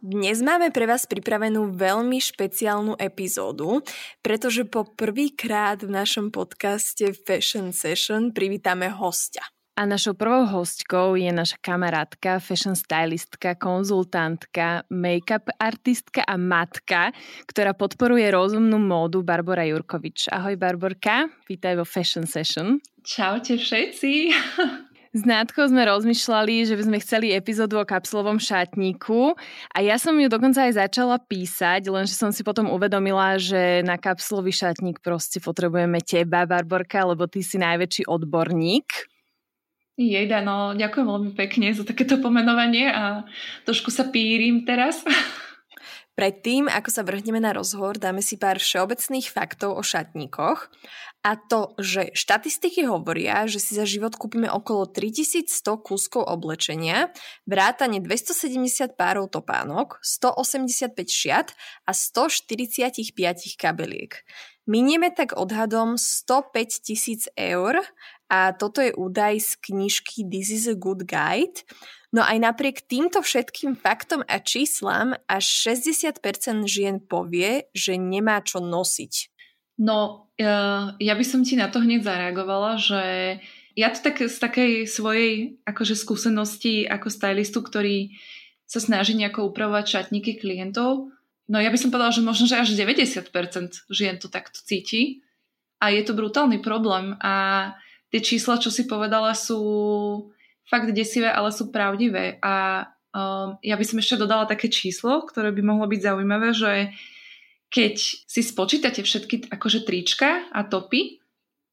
Dnes máme pre vás pripravenú veľmi špeciálnu epizódu, pretože po prvýkrát v našom podcaste Fashion Session privítame hostia. A našou prvou hostkou je naša kamarátka, fashion stylistka, konzultantka, make-up artistka a matka, ktorá podporuje rozumnú módu Barbara Jurkovič. Ahoj Barborka, vítaj vo Fashion Session. Čaute všetci. S Nátkou sme rozmýšľali, že by sme chceli epizódu o kapsulovom šatníku a ja som ju dokonca aj začala písať, lenže som si potom uvedomila, že na kapsulový šatník proste potrebujeme teba, Barborka, lebo ty si najväčší odborník. Jejda, no ďakujem veľmi pekne za takéto pomenovanie a trošku sa pírim teraz. Predtým, ako sa vrhneme na rozhovor, dáme si pár všeobecných faktov o šatníkoch. A to, že štatistiky hovoria, že si za život kúpime okolo 3100 kúskov oblečenia, vrátane 270 párov topánok, 185 šiat a 145 kabeliek. Minieme tak odhadom 105 tisíc eur a toto je údaj z knižky This is a good guide. No aj napriek týmto všetkým faktom a číslam až 60% žien povie, že nemá čo nosiť. No, e, ja by som ti na to hneď zareagovala, že ja to tak z takej svojej akože skúsenosti ako stylistu, ktorý sa snaží nejako upravovať šatníky klientov, no ja by som povedala, že možno, že až 90% žien to takto cíti a je to brutálny problém a tie čísla, čo si povedala, sú fakt desivé, ale sú pravdivé. A um, ja by som ešte dodala také číslo, ktoré by mohlo byť zaujímavé, že keď si spočítate všetky akože trička a topy,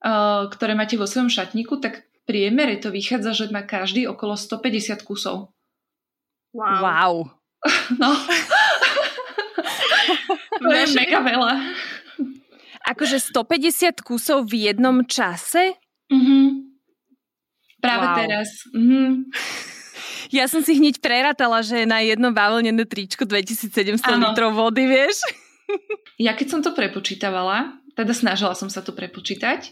uh, ktoré máte vo svojom šatníku, tak priemere to vychádza, že má každý okolo 150 kusov. Wow. wow. no. to je mega veľa. Akože 150 kusov v jednom čase? Mhm. Práve wow. teraz. Mhm. Ja som si hneď prerátala, že na jedno bavlnené tričko 2700 ano. litrov vody, vieš? Ja keď som to prepočítavala, teda snažila som sa to prepočítať,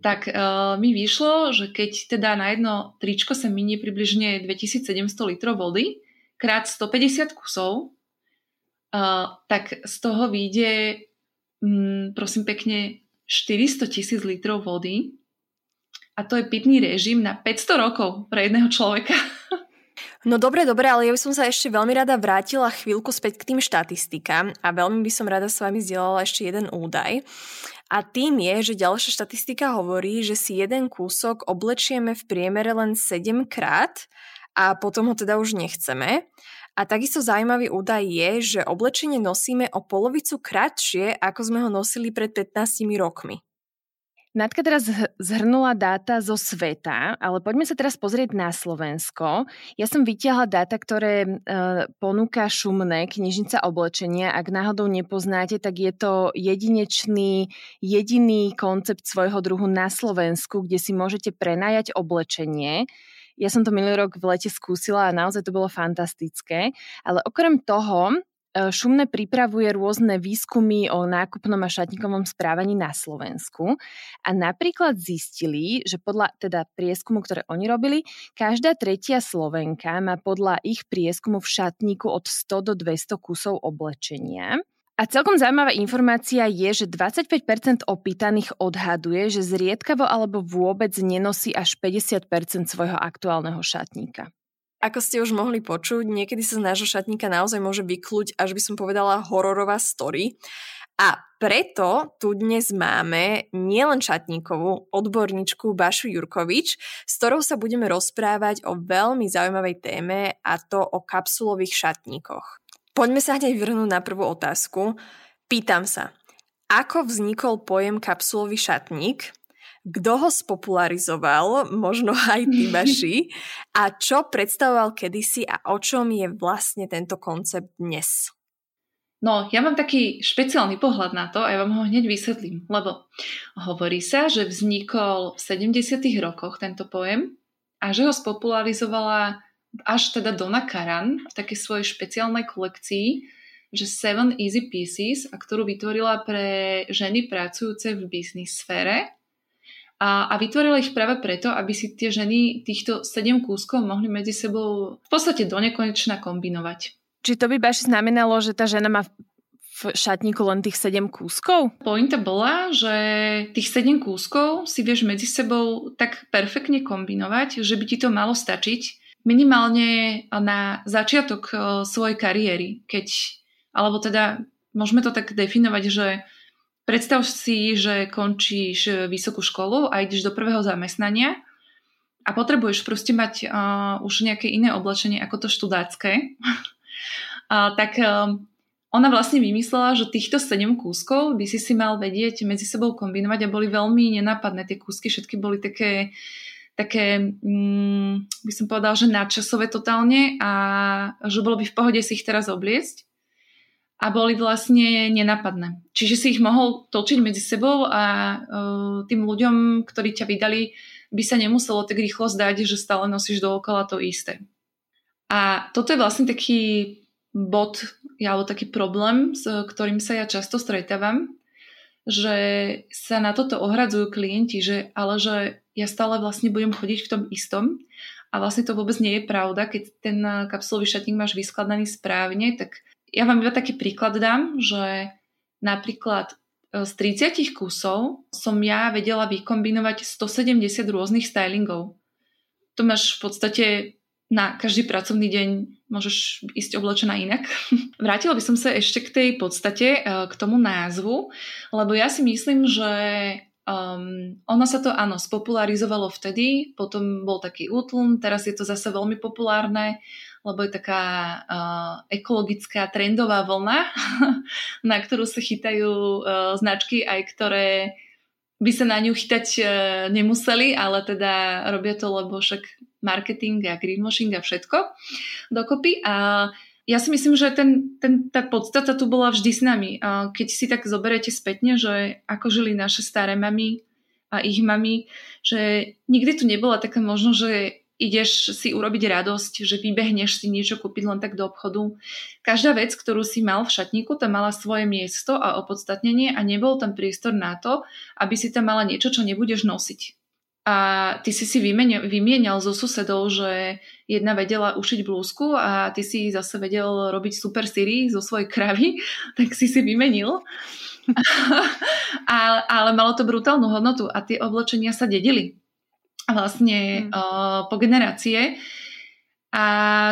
tak uh, mi vyšlo, že keď teda na jedno tričko sa minie približne 2700 litrov vody, krát 150 kusov, uh, tak z toho vyjde, um, prosím pekne, 400 tisíc litrov vody a to je pitný režim na 500 rokov pre jedného človeka. No dobre, dobre, ale ja by som sa ešte veľmi rada vrátila chvíľku späť k tým štatistikám a veľmi by som rada s vami zdieľala ešte jeden údaj. A tým je, že ďalšia štatistika hovorí, že si jeden kúsok oblečieme v priemere len 7 krát a potom ho teda už nechceme. A takisto zaujímavý údaj je, že oblečenie nosíme o polovicu kratšie, ako sme ho nosili pred 15 rokmi. Natka teraz zhrnula dáta zo sveta, ale poďme sa teraz pozrieť na Slovensko. Ja som vytiahla dáta, ktoré e, ponúka šumné knižnica oblečenia. Ak náhodou nepoznáte, tak je to jedinečný, jediný koncept svojho druhu na Slovensku, kde si môžete prenajať oblečenie. Ja som to minulý rok v lete skúsila a naozaj to bolo fantastické. Ale okrem toho Šumné pripravuje rôzne výskumy o nákupnom a šatníkovom správaní na Slovensku a napríklad zistili, že podľa teda prieskumu, ktoré oni robili, každá tretia Slovenka má podľa ich prieskumu v šatníku od 100 do 200 kusov oblečenia. A celkom zaujímavá informácia je, že 25% opýtaných odhaduje, že zriedkavo alebo vôbec nenosí až 50% svojho aktuálneho šatníka. Ako ste už mohli počuť, niekedy sa z nášho šatníka naozaj môže vykluť, až by som povedala, hororová story. A preto tu dnes máme nielen šatníkovú odborníčku Bašu Jurkovič, s ktorou sa budeme rozprávať o veľmi zaujímavej téme a to o kapsulových šatníkoch. Poďme sa hneď vrhnúť na prvú otázku. Pýtam sa, ako vznikol pojem kapsulový šatník kto ho spopularizoval, možno aj ty, Baši, a čo predstavoval kedysi a o čom je vlastne tento koncept dnes? No, ja mám taký špeciálny pohľad na to a ja vám ho hneď vysvetlím, lebo hovorí sa, že vznikol v 70. rokoch tento pojem a že ho spopularizovala až teda Donna Karan v takej svojej špeciálnej kolekcii, že Seven Easy Pieces, a ktorú vytvorila pre ženy pracujúce v biznis sfére. A, a vytvorila ich práve preto, aby si tie ženy týchto sedem kúskov mohli medzi sebou v podstate do nekonečna kombinovať. Či to by Baši znamenalo, že tá žena má v šatníku len tých 7 kúskov? Pointa bola, že tých 7 kúskov si vieš medzi sebou tak perfektne kombinovať, že by ti to malo stačiť minimálne na začiatok e, svojej kariéry, keď, alebo teda môžeme to tak definovať, že predstav si, že končíš vysokú školu a ideš do prvého zamestnania a potrebuješ proste mať uh, už nejaké iné oblečenie ako to študátske a, tak um, ona vlastne vymyslela, že týchto 7 kúskov by si si mal vedieť medzi sebou kombinovať a boli veľmi nenápadné. Tie kúsky všetky boli také, také mm, by som povedala, že nadčasové totálne a že bolo by v pohode si ich teraz obliecť a boli vlastne nenápadné. Čiže si ich mohol točiť medzi sebou a uh, tým ľuďom, ktorí ťa vydali, by sa nemuselo tak rýchlo zdať, že stále nosíš dookola to isté. A toto je vlastne taký bod alebo taký problém, s ktorým sa ja často stretávam, že sa na toto ohradzujú klienti, že ale že ja stále vlastne budem chodiť v tom istom a vlastne to vôbec nie je pravda, keď ten kapsulový šatník máš vyskladaný správne, tak ja vám iba taký príklad dám, že napríklad e, z 30 kusov som ja vedela vykombinovať 170 rôznych stylingov. To máš v podstate na každý pracovný deň môžeš ísť oblečená inak. Vrátila by som sa ešte k tej podstate, eh, k tomu názvu, lebo ja si myslím, že um, ono sa to áno spopularizovalo vtedy, potom bol taký útlm, teraz je to zase veľmi populárne, lebo je taká uh, ekologická trendová vlna, na ktorú sa chytajú uh, značky aj ktoré by sa na ňu chytať uh, nemuseli, ale teda robia to, lebo však marketing a greenwashing a všetko dokopy. A ja si myslím, že ten, ten, tá podstata tu bola vždy s nami. A keď si tak zoberete spätne, že ako žili naše staré mamy a ich mamy, že nikdy tu nebola taká možnosť, že ideš si urobiť radosť, že vybehneš si niečo kúpiť len tak do obchodu. Každá vec, ktorú si mal v šatníku, tam mala svoje miesto a opodstatnenie a nebol tam priestor na to, aby si tam mala niečo, čo nebudeš nosiť a ty si si vymienial, vymienial so susedou, že jedna vedela ušiť blúzku a ty si zase vedel robiť super syry zo svojej kravy, tak si si vymenil. a, ale malo to brutálnu hodnotu a tie oblečenia sa dedili vlastne uh, po generácie. A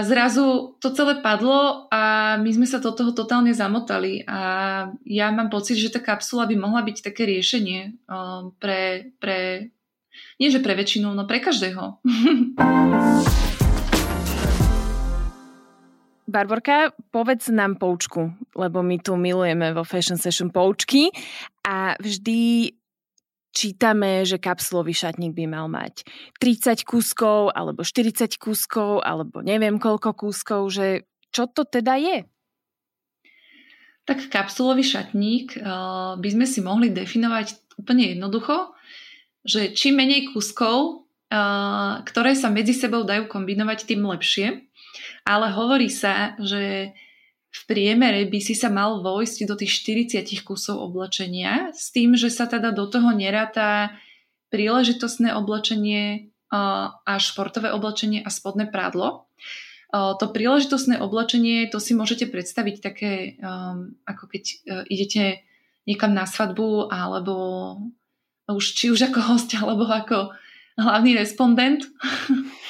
zrazu to celé padlo a my sme sa do toho totálne zamotali. A ja mám pocit, že tá kapsula by mohla byť také riešenie uh, pre, pre nie, že pre väčšinu, no pre každého. Barborka, povedz nám poučku, lebo my tu milujeme vo Fashion Session poučky a vždy čítame, že kapsulový šatník by mal mať 30 kúskov alebo 40 kúskov alebo neviem koľko kúskov, že čo to teda je? Tak kapsulový šatník uh, by sme si mohli definovať úplne jednoducho že čím menej kuskov, uh, ktoré sa medzi sebou dajú kombinovať, tým lepšie. Ale hovorí sa, že v priemere by si sa mal vojsť do tých 40 kusov oblečenia s tým, že sa teda do toho neráta príležitostné oblečenie a športové oblečenie a spodné prádlo. To príležitostné oblečenie, to si môžete predstaviť také, um, ako keď uh, idete niekam na svadbu alebo už, či už ako host alebo ako hlavný respondent,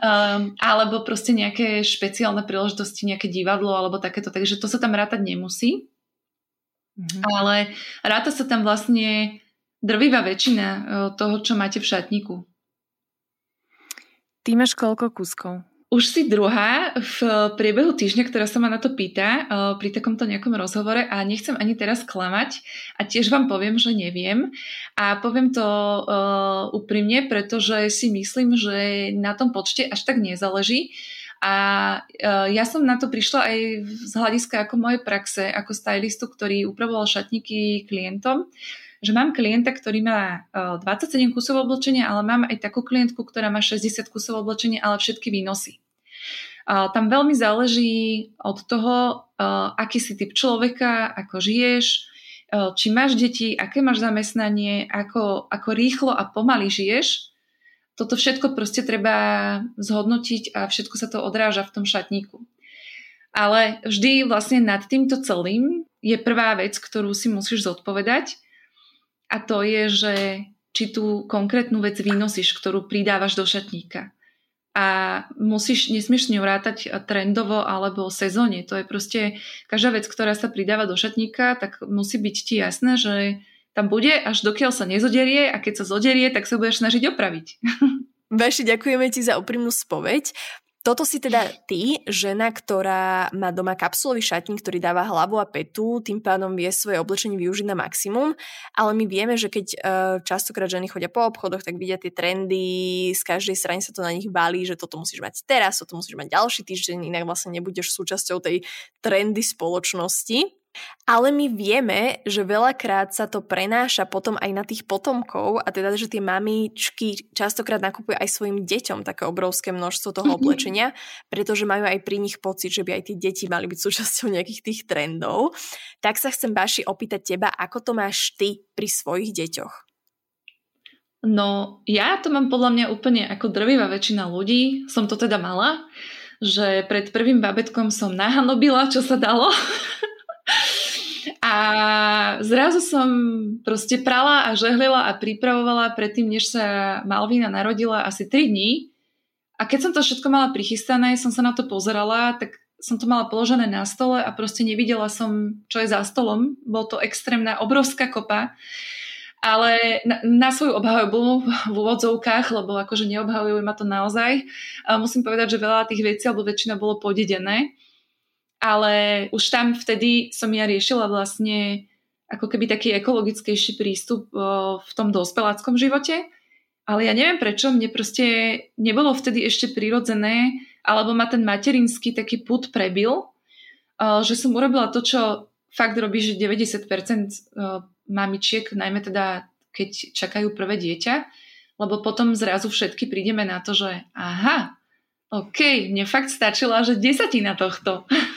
um, alebo proste nejaké špeciálne príležitosti, nejaké divadlo alebo takéto, takže to sa tam rátať nemusí. Mm-hmm. Ale ráta sa tam vlastne drvivá väčšina uh, toho, čo máte v šatníku. Ty máš koľko kuskov? Už si druhá v priebehu týždňa, ktorá sa ma na to pýta eh, pri takomto nejakom rozhovore a nechcem ani teraz klamať a tiež vám poviem, že neviem a poviem to uh, úprimne, pretože si myslím, že na tom počte až tak nezáleží A uh, ja som na to prišla aj z hľadiska ako mojej praxe, ako stylistu, ktorý upravoval šatníky klientom, že mám klienta, ktorý má uh, 27 kusov oblečenia, ale mám aj takú klientku, ktorá má 60 kusov oblečenia, ale všetky výnosy. Tam veľmi záleží od toho, aký si typ človeka, ako žiješ, či máš deti, aké máš zamestnanie, ako, ako rýchlo a pomaly žiješ toto všetko proste treba zhodnotiť a všetko sa to odráža v tom šatníku. Ale vždy vlastne nad týmto celým je prvá vec, ktorú si musíš zodpovedať a to je, že či tú konkrétnu vec vynosíš, ktorú pridávaš do šatníka. A musíš, nesmieš s ňou rátať trendovo alebo sezóne. To je proste každá vec, ktorá sa pridáva do šatníka, tak musí byť ti jasné, že tam bude, až dokiaľ sa nezoderie a keď sa zoderie, tak sa budeš snažiť opraviť. Vaši, ďakujeme ti za úprimnú spoveď. Toto si teda ty, žena, ktorá má doma kapsulový šatník, ktorý dáva hlavu a petu, tým pádom vie svoje oblečenie využiť na maximum, ale my vieme, že keď uh, častokrát ženy chodia po obchodoch, tak vidia tie trendy, z každej strany sa to na nich balí, že toto musíš mať teraz, toto musíš mať ďalší týždeň, inak vlastne nebudeš súčasťou tej trendy spoločnosti. Ale my vieme, že veľakrát sa to prenáša potom aj na tých potomkov a teda, že tie mamičky častokrát nakupujú aj svojim deťom také obrovské množstvo toho oblečenia, pretože majú aj pri nich pocit, že by aj tie deti mali byť súčasťou nejakých tých trendov. Tak sa chcem, Baši, opýtať teba, ako to máš ty pri svojich deťoch? No, ja to mám podľa mňa úplne ako drvivá väčšina ľudí, som to teda mala, že pred prvým babetkom som nahanobila, čo sa dalo. A zrazu som proste prala a žehlila a pripravovala predtým, než sa Malvina narodila asi 3 dní. A keď som to všetko mala prichystané, som sa na to pozerala, tak som to mala položené na stole a proste nevidela som, čo je za stolom. Bol to extrémna, obrovská kopa. Ale na, na svoju obhajobu v úvodzovkách, lebo akože neobhajujú ma to naozaj, musím povedať, že veľa tých vecí, alebo väčšina bolo podedené ale už tam vtedy som ja riešila vlastne ako keby taký ekologickejší prístup v tom dospeláckom živote. Ale ja neviem prečo, mne proste nebolo vtedy ešte prirodzené, alebo ma ten materinský taký put prebil, že som urobila to, čo fakt robí, že 90% mamičiek, najmä teda keď čakajú prvé dieťa, lebo potom zrazu všetky prídeme na to, že aha, OK, mne fakt stačila, že desatina tohto.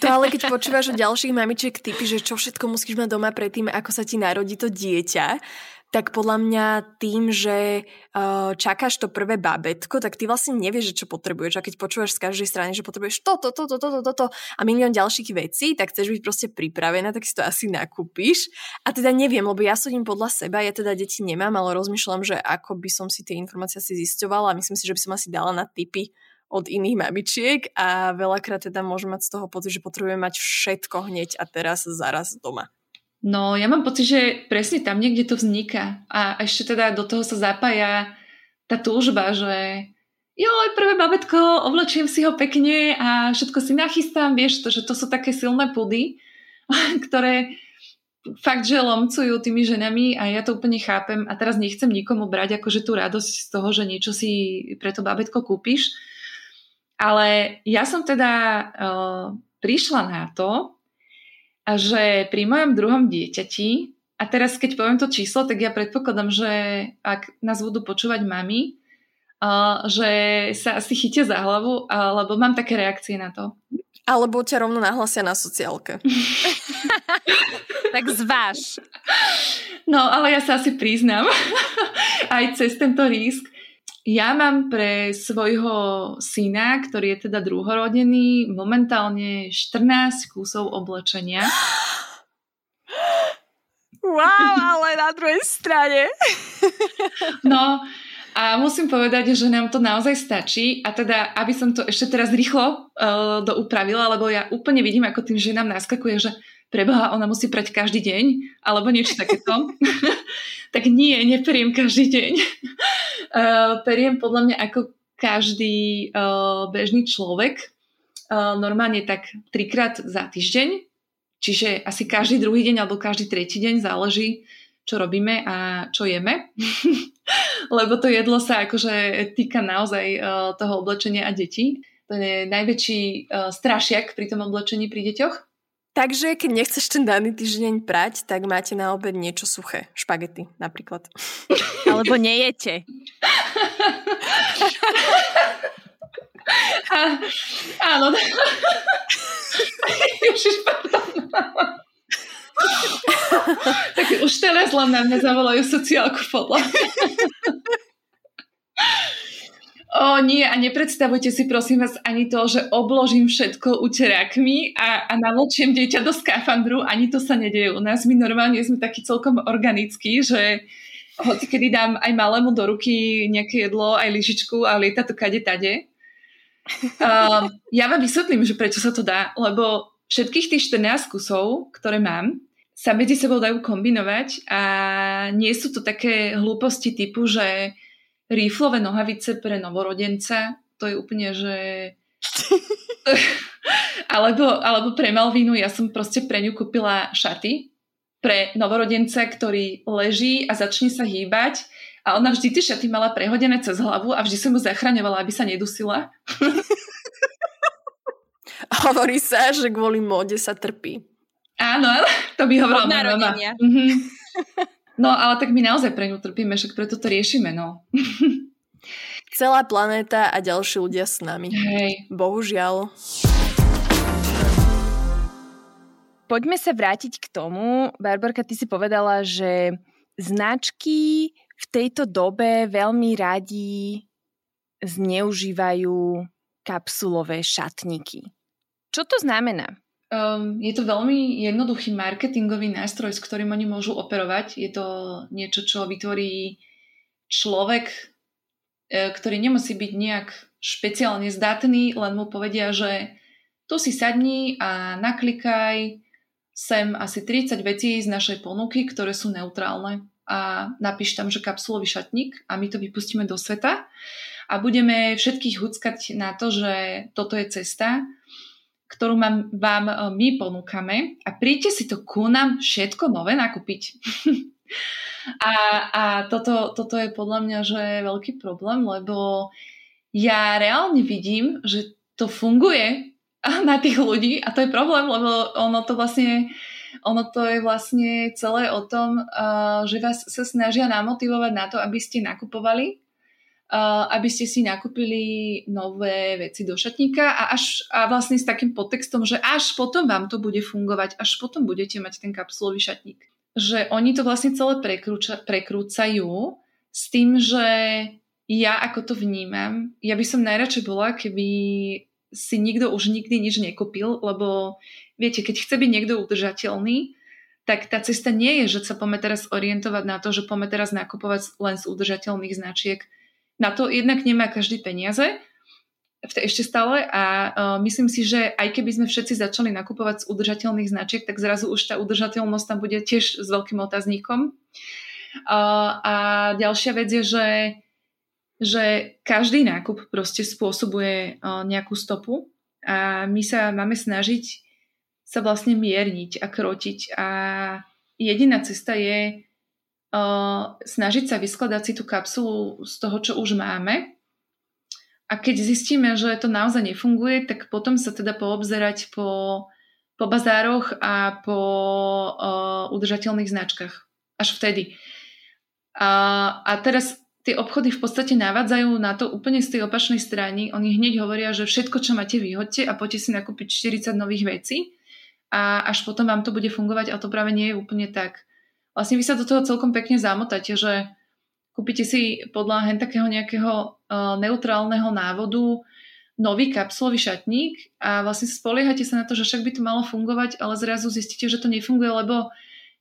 To ale keď počúvaš od ďalších mamičiek typy, že čo všetko musíš mať doma predtým, ako sa ti narodí to dieťa, tak podľa mňa tým, že uh, čakáš to prvé babetko, tak ty vlastne nevieš, čo potrebuješ. A keď počúvaš z každej strany, že potrebuješ toto, toto, toto, toto a milión ďalších vecí, tak chceš byť proste pripravená, tak si to asi nakúpiš. A teda neviem, lebo ja súdim podľa seba, ja teda deti nemám, ale rozmýšľam, že ako by som si tie informácie si zistovala a myslím si, že by som asi dala na tipy od iných mamičiek a veľakrát teda môžem mať z toho pocit, že potrebujeme mať všetko hneď a teraz zaraz doma. No, ja mám pocit, že presne tam niekde to vzniká. A ešte teda do toho sa zapája tá túžba, že joj, prvé babetko, oblečiem si ho pekne a všetko si nachystám, vieš, to, že to sú také silné pudy, ktoré fakt, že lomcujú tými ženami a ja to úplne chápem a teraz nechcem nikomu brať akože tú radosť z toho, že niečo si pre to babetko kúpiš, ale ja som teda uh, prišla na to, že pri mojom druhom dieťati, a teraz keď poviem to číslo, tak ja predpokladám, že ak nás budú počúvať mami, uh, že sa asi chytia za hlavu, uh, lebo mám také reakcie na to. Alebo ťa rovno nahlasia na sociálke. tak zváž. No, ale ja sa asi priznám aj cez tento risk, ja mám pre svojho syna, ktorý je teda druhorodený, momentálne 14 kusov oblečenia. Wow, ale na druhej strane. No, a musím povedať, že nám to naozaj stačí a teda, aby som to ešte teraz rýchlo uh, doupravila, lebo ja úplne vidím, ako tým ženám naskakuje, že preboha, ona musí prať každý deň, alebo niečo takéto. tak nie, neperiem každý deň. uh, periem podľa mňa ako každý uh, bežný človek. Uh, normálne tak trikrát za týždeň, čiže asi každý druhý deň alebo každý tretí deň záleží, čo robíme a čo jeme. Lebo to jedlo sa akože týka naozaj toho oblečenia a detí. to je najväčší strašiak pri tom oblečení pri deťoch. Takže keď nechceš ten daný týždeň prať, tak máte na obed niečo suché. Špagety napríklad. Alebo nejete. A, áno. Ježiš, tak už teraz len na mňa zavolajú sociálku podľa. O nie, a nepredstavujte si prosím vás ani to, že obložím všetko uterákmi a, a navlčiem dieťa do skafandru, ani to sa nedieje u nás. My normálne sme takí celkom organickí, že hoci kedy dám aj malému do ruky nejaké jedlo, aj lyžičku a lieta to kade tade. Uh, ja vám vysvetlím, že prečo sa to dá, lebo všetkých tých 14 kusov, ktoré mám, sa medzi sebou dajú kombinovať a nie sú to také hlúposti typu, že rýflové nohavice pre novorodenca, to je úplne, že... alebo, alebo pre Malvinu, ja som proste pre ňu kúpila šaty pre novorodenca, ktorý leží a začne sa hýbať a ona vždy tie šaty mala prehodené cez hlavu a vždy som mu zachraňovala, aby sa nedusila. Hovorí sa, že kvôli móde sa trpí. Áno, to by hovorila moja mama. No ale tak my naozaj pre ňu trpíme, však preto to riešime, no. Celá planéta a ďalší ľudia s nami. Hej. Bohužiaľ. Poďme sa vrátiť k tomu. Barborka, ty si povedala, že značky v tejto dobe veľmi radi zneužívajú kapsulové šatníky. Čo to znamená? Um, je to veľmi jednoduchý marketingový nástroj, s ktorým oni môžu operovať. Je to niečo, čo vytvorí človek, e, ktorý nemusí byť nejak špeciálne zdatný, len mu povedia, že tu si sadni a naklikaj sem asi 30 vecí z našej ponuky, ktoré sú neutrálne. A napíš tam, že kapsulový šatník a my to vypustíme do sveta. A budeme všetkých huckať na to, že toto je cesta ktorú mám, vám e, my ponúkame a príďte si to ku nám všetko nové nakúpiť. a a toto, toto je podľa mňa že veľký problém, lebo ja reálne vidím, že to funguje na tých ľudí a to je problém, lebo ono to vlastne ono to je vlastne celé o tom, uh, že vás sa snažia namotivovať na to, aby ste nakupovali aby ste si nakúpili nové veci do šatníka a, až, a vlastne s takým podtextom, že až potom vám to bude fungovať, až potom budete mať ten kapsulový šatník. Že oni to vlastne celé prekrúča, prekrúcajú s tým, že ja ako to vnímam, ja by som najradšej bola, keby si nikto už nikdy nič nekúpil, lebo viete, keď chce byť niekto udržateľný, tak tá cesta nie je, že sa poďme teraz orientovať na to, že poďme teraz nakupovať len z udržateľných značiek, na to jednak nemá každý peniaze, v ešte stále a uh, myslím si, že aj keby sme všetci začali nakupovať z udržateľných značiek, tak zrazu už tá udržateľnosť tam bude tiež s veľkým otáznikom. Uh, a ďalšia vec je, že, že každý nákup proste spôsobuje uh, nejakú stopu a my sa máme snažiť sa vlastne mierniť a krotiť a jediná cesta je snažiť sa vyskladať si tú kapsulu z toho, čo už máme. A keď zistíme, že to naozaj nefunguje, tak potom sa teda poobzerať po, po bazároch a po uh, udržateľných značkách. Až vtedy. A, a teraz tie obchody v podstate navádzajú na to úplne z tej opačnej strany. Oni hneď hovoria, že všetko, čo máte, vyhodte a poďte si nakúpiť 40 nových vecí a až potom vám to bude fungovať, ale to práve nie je úplne tak vlastne vy sa do toho celkom pekne zamotáte, že kúpite si podľa hen takého nejakého uh, neutrálneho návodu nový kapsulový šatník a vlastne spoliehate sa na to, že však by to malo fungovať, ale zrazu zistíte, že to nefunguje, lebo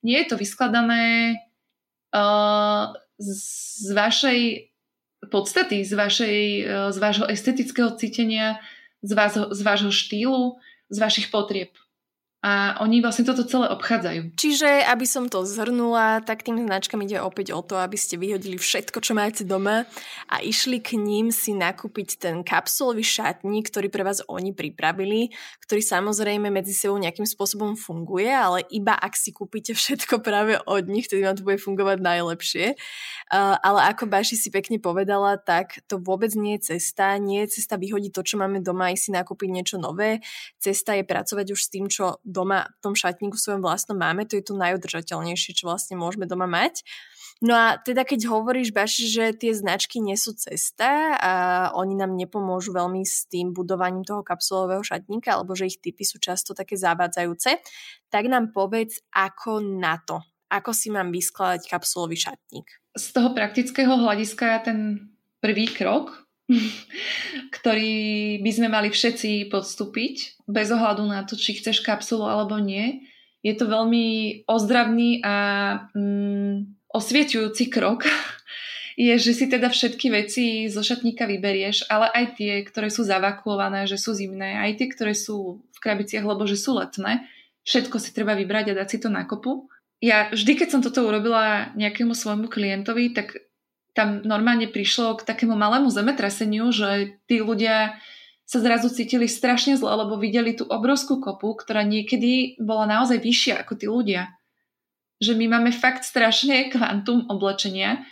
nie je to vyskladané uh, z vašej podstaty, z, vašej, uh, z vášho estetického cítenia, z, vás, z vášho štýlu, z vašich potrieb. A oni vlastne toto celé obchádzajú. Čiže, aby som to zhrnula, tak tým značkám ide opäť o to, aby ste vyhodili všetko, čo máte doma a išli k ním si nakúpiť ten kapsulový šatník, ktorý pre vás oni pripravili, ktorý samozrejme medzi sebou nejakým spôsobom funguje, ale iba ak si kúpite všetko práve od nich, tedy vám to bude fungovať najlepšie. Ale ako Baši si pekne povedala, tak to vôbec nie je cesta. Nie je cesta vyhodiť to, čo máme doma, a si nakúpiť niečo nové. Cesta je pracovať už s tým, čo doma v tom šatníku svojom vlastnom máme, to je to najudržateľnejšie, čo vlastne môžeme doma mať. No a teda keď hovoríš, Baši, že tie značky nie sú cesta a oni nám nepomôžu veľmi s tým budovaním toho kapsulového šatníka, alebo že ich typy sú často také zavádzajúce, tak nám povedz, ako na to, ako si mám vyskladať kapsulový šatník. Z toho praktického hľadiska ten prvý krok ktorý by sme mali všetci podstúpiť, bez ohľadu na to, či chceš kapsulu alebo nie. Je to veľmi ozdravný a mm, osvieťujúci krok. je, že si teda všetky veci zo šatníka vyberieš, ale aj tie, ktoré sú zavakuované, že sú zimné, aj tie, ktoré sú v krabiciach, lebo že sú letné. Všetko si treba vybrať a dať si to na kopu. Ja vždy, keď som toto urobila nejakému svojmu klientovi, tak tam normálne prišlo k takému malému zemetraseniu, že tí ľudia sa zrazu cítili strašne zle, lebo videli tú obrovskú kopu, ktorá niekedy bola naozaj vyššia ako tí ľudia. Že my máme fakt strašne kvantum oblečenia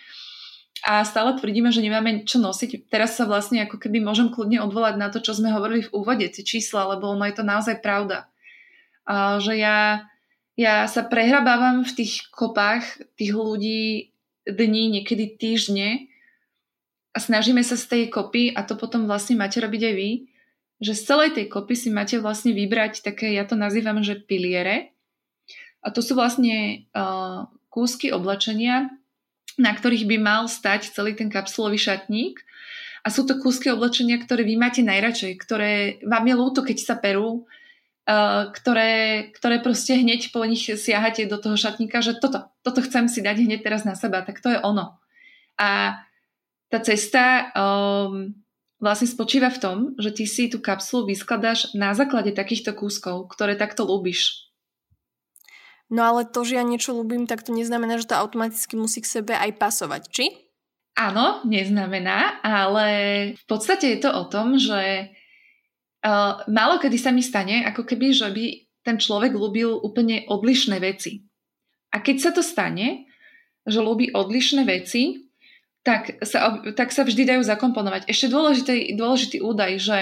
a stále tvrdíme, že nemáme čo nosiť. Teraz sa vlastne ako keby môžem kľudne odvolať na to, čo sme hovorili v úvode, tie čísla, lebo ono je to naozaj pravda. A že ja, ja sa prehrabávam v tých kopách tých ľudí dní, niekedy týždne a snažíme sa z tej kopy, a to potom vlastne máte robiť aj vy, že z celej tej kopy si máte vlastne vybrať také, ja to nazývam, že piliere. A to sú vlastne uh, kúsky oblečenia, na ktorých by mal stať celý ten kapsulový šatník. A sú to kúsky oblečenia, ktoré vy máte najradšej, ktoré vám je ľúto, keď sa perú, ktoré, ktoré proste hneď po nich siahate do toho šatníka, že toto, toto chcem si dať hneď teraz na seba, tak to je ono. A tá cesta um, vlastne spočíva v tom, že ty si tú kapsulu vyskladáš na základe takýchto kúskov, ktoré takto ľúbiš. No ale to, že ja niečo ľúbim, tak to neznamená, že to automaticky musí k sebe aj pasovať, či? Áno, neznamená, ale v podstate je to o tom, že Uh, málo kedy sa mi stane, ako keby, že by ten človek ľúbil úplne odlišné veci. A keď sa to stane, že ľúbi odlišné veci, tak sa, tak sa vždy dajú zakomponovať. Ešte dôležitý, dôležitý údaj, že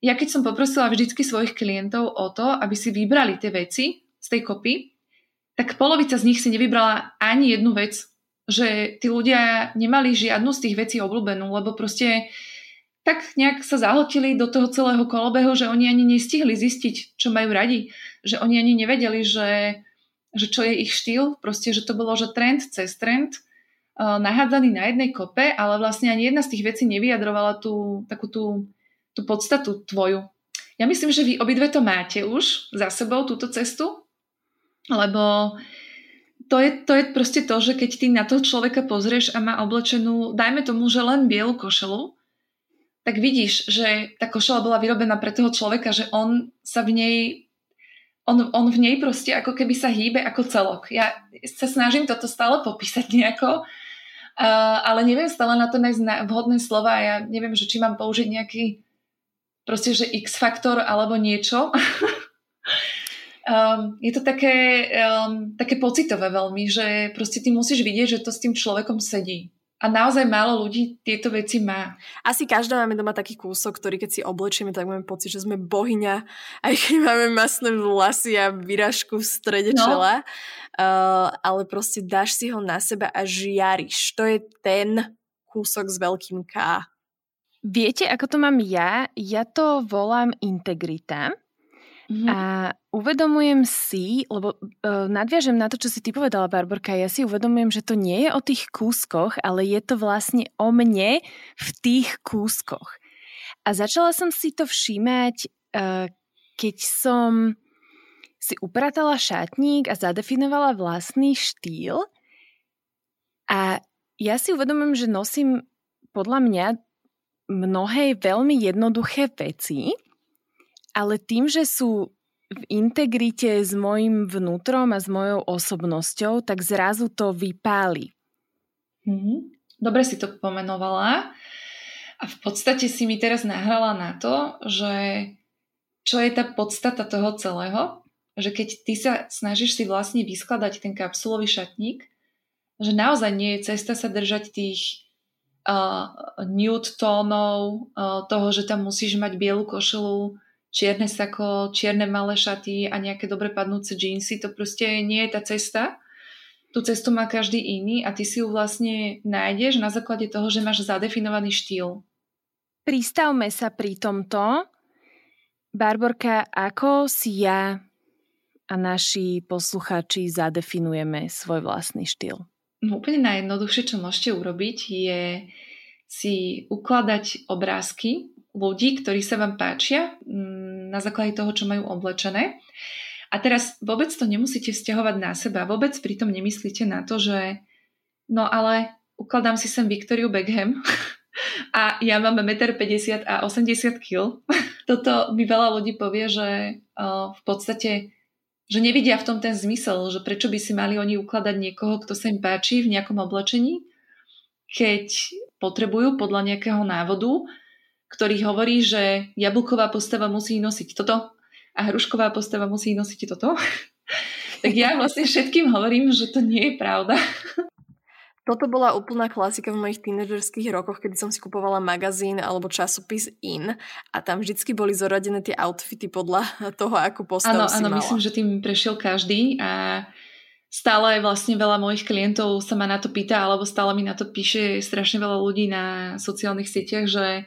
ja keď som poprosila vždycky svojich klientov o to, aby si vybrali tie veci z tej kopy, tak polovica z nich si nevybrala ani jednu vec, že tí ľudia nemali žiadnu z tých vecí obľúbenú, lebo proste tak nejak sa zahltili do toho celého kolobehu, že oni ani nestihli zistiť, čo majú radi. Že oni ani nevedeli, že, že čo je ich štýl. Proste, že to bolo, že trend cez trend, uh, nahádzaný na jednej kope, ale vlastne ani jedna z tých vecí nevyjadrovala tú, takú tú, tú podstatu tvoju. Ja myslím, že vy obidve to máte už za sebou, túto cestu, lebo to je, to je proste to, že keď ty na toho človeka pozrieš a má oblečenú, dajme tomu, že len bielu košelu, tak vidíš, že tá košela bola vyrobená pre toho človeka, že on sa v nej on, on v nej proste ako keby sa hýbe ako celok. Ja sa snažím toto stále popísať nejako, uh, ale neviem stále na to nájsť vhodné slova. Ja neviem, že či mám použiť nejaký proste, že X-faktor alebo niečo. um, je to také, um, také pocitové veľmi, že proste ty musíš vidieť, že to s tým človekom sedí. A naozaj málo ľudí tieto veci má. Asi každá máme doma taký kúsok, ktorý keď si oblečieme, tak máme pocit, že sme bohyňa, aj keď máme masné vlasy a výražku v strede no. čela. Uh, ale proste dáš si ho na seba a žiariš. To je ten kúsok s veľkým K. Viete, ako to mám ja? Ja to volám integrita. Mm-hmm. A uvedomujem si, lebo uh, nadviažem na to, čo si ty povedala, Barborka, ja si uvedomujem, že to nie je o tých kúskoch, ale je to vlastne o mne v tých kúskoch. A začala som si to všímať, uh, keď som si upratala šatník a zadefinovala vlastný štýl. A ja si uvedomujem, že nosím podľa mňa mnohé veľmi jednoduché veci, ale tým, že sú v integrite s mojim vnútrom a s mojou osobnosťou, tak zrazu to vypáli. Mm-hmm. Dobre si to pomenovala. A v podstate si mi teraz nahrala na to, že čo je tá podstata toho celého, že keď ty sa snažíš si vlastne vyskladať ten kapsulový šatník, že naozaj nie je cesta sa držať tých uh, nude tónov, uh, toho, že tam musíš mať bielu košelu, čierne sako, čierne malé šaty a nejaké dobre padnúce džínsy. To proste nie je tá cesta. Tú cestu má každý iný a ty si ju vlastne nájdeš na základe toho, že máš zadefinovaný štýl. Pristavme sa pri tomto. Barborka, ako si ja a naši posluchači zadefinujeme svoj vlastný štýl? No, úplne najjednoduchšie, čo môžete urobiť, je si ukladať obrázky ľudí, ktorí sa vám páčia mm, na základe toho, čo majú oblečené. A teraz vôbec to nemusíte vzťahovať na seba, vôbec pritom nemyslíte na to, že no ale ukladám si sem Victoriu Beckham a ja mám 1,50 m a 80 kg. Toto mi veľa ľudí povie, že v podstate že nevidia v tom ten zmysel, že prečo by si mali oni ukladať niekoho, kto sa im páči v nejakom oblečení, keď potrebujú podľa nejakého návodu ktorý hovorí, že jablková postava musí nosiť toto a hrušková postava musí nosiť toto. tak ja vlastne všetkým hovorím, že to nie je pravda. Toto bola úplná klasika v mojich tínedžerských rokoch, kedy som si kupovala magazín alebo časopis In a tam vždycky boli zoradené tie outfity podľa toho, ako postavu Áno, áno, myslím, že tým prešiel každý a stále vlastne veľa mojich klientov sa ma na to pýta alebo stále mi na to píše strašne veľa ľudí na sociálnych sieťach, že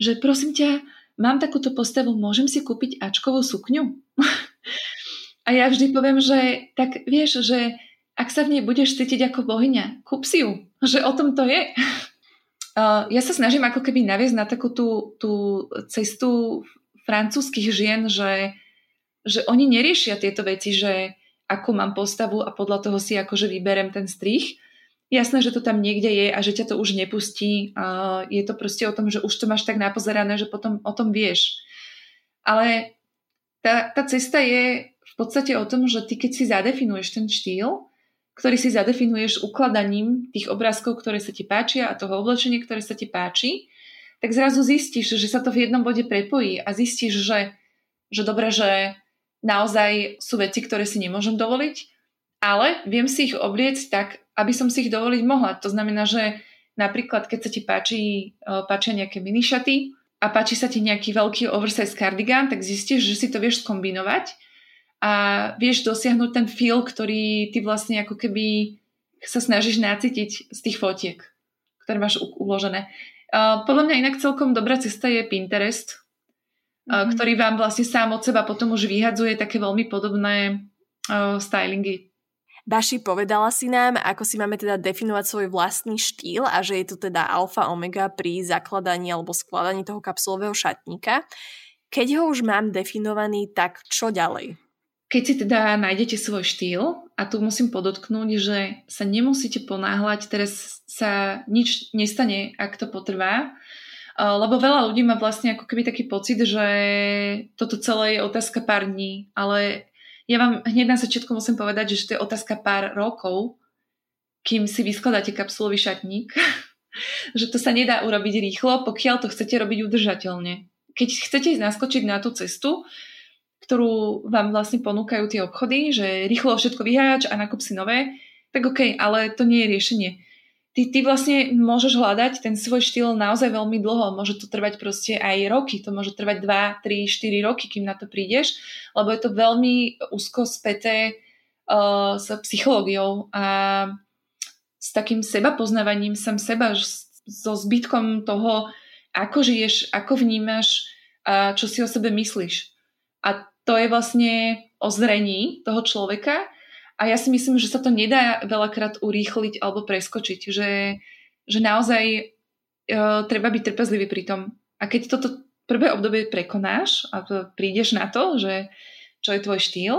že prosím ťa, mám takúto postavu, môžem si kúpiť Ačkovú sukňu? a ja vždy poviem, že tak vieš, že ak sa v nej budeš cítiť ako bohyňa, kúp si ju, že o tom to je. ja sa snažím ako keby naviesť na takú tú, tú cestu francúzskych žien, že, že oni neriešia tieto veci, že akú mám postavu a podľa toho si akože vyberem ten strich, jasné, že to tam niekde je a že ťa to už nepustí. Je to proste o tom, že už to máš tak napozerané, že potom o tom vieš. Ale tá, tá cesta je v podstate o tom, že ty keď si zadefinuješ ten štýl, ktorý si zadefinuješ ukladaním tých obrázkov, ktoré sa ti páčia a toho oblečenia, ktoré sa ti páči, tak zrazu zistíš, že sa to v jednom bode prepojí a zistíš, že, že dobre, že naozaj sú veci, ktoré si nemôžem dovoliť, ale viem si ich obliecť tak, aby som si ich dovoliť mohla. To znamená, že napríklad, keď sa ti páči, e, páčia nejaké minišaty a páči sa ti nejaký veľký oversize cardigan, tak zistíš, že si to vieš skombinovať a vieš dosiahnuť ten feel, ktorý ty vlastne ako keby sa snažíš nacítiť z tých fotiek, ktoré máš uložené. Uh, podľa mňa inak celkom dobrá cesta je Pinterest, mm-hmm. ktorý vám vlastne sám od seba potom už vyhadzuje také veľmi podobné stylingy. Baši, povedala si nám, ako si máme teda definovať svoj vlastný štýl a že je to teda alfa omega pri zakladaní alebo skladaní toho kapsulového šatníka. Keď ho už mám definovaný, tak čo ďalej? Keď si teda nájdete svoj štýl, a tu musím podotknúť, že sa nemusíte ponáhľať, teraz sa nič nestane, ak to potrvá, lebo veľa ľudí má vlastne ako keby taký pocit, že toto celé je otázka pár dní, ale ja vám hneď na začiatku musím povedať, že to je otázka pár rokov, kým si vyskladáte kapsulový šatník, že to sa nedá urobiť rýchlo, pokiaľ to chcete robiť udržateľne. Keď chcete naskočiť na tú cestu, ktorú vám vlastne ponúkajú tie obchody, že rýchlo všetko vyháč a nakup si nové, tak OK, ale to nie je riešenie ty, ty vlastne môžeš hľadať ten svoj štýl naozaj veľmi dlho. Môže to trvať proste aj roky. To môže trvať 2, 3, 4 roky, kým na to prídeš, lebo je to veľmi úzko späté uh, s psychológiou a s takým seba poznávaním sam seba, so zbytkom toho, ako žiješ, ako vnímaš a čo si o sebe myslíš. A to je vlastne o zrení toho človeka a ja si myslím, že sa to nedá veľakrát urýchliť alebo preskočiť, že, že naozaj uh, treba byť trpezlivý pri tom. A keď toto prvé obdobie prekonáš a prídeš na to, že čo je tvoj štýl,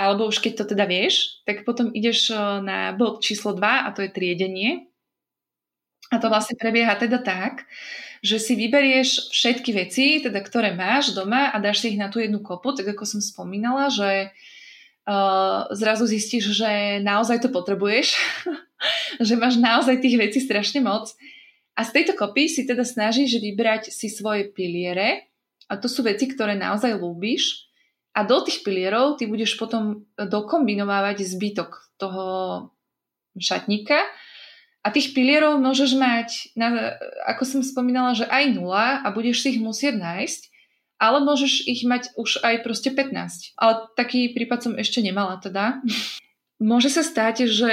alebo už keď to teda vieš, tak potom ideš na bod číslo 2 a to je triedenie. A to vlastne prebieha teda tak, že si vyberieš všetky veci, teda ktoré máš doma a dáš si ich na tú jednu kopu, tak ako som spomínala, že uh, zrazu zistíš, že naozaj to potrebuješ, že máš naozaj tých vecí strašne moc. A z tejto kopy si teda snažíš vybrať si svoje piliere a to sú veci, ktoré naozaj ľúbiš. A do tých pilierov ty budeš potom dokombinovávať zbytok toho šatníka. A tých pilierov môžeš mať, na, ako som spomínala, že aj nula a budeš si ich musieť nájsť, ale môžeš ich mať už aj proste 15. Ale taký prípad som ešte nemala teda. Môže sa stať, že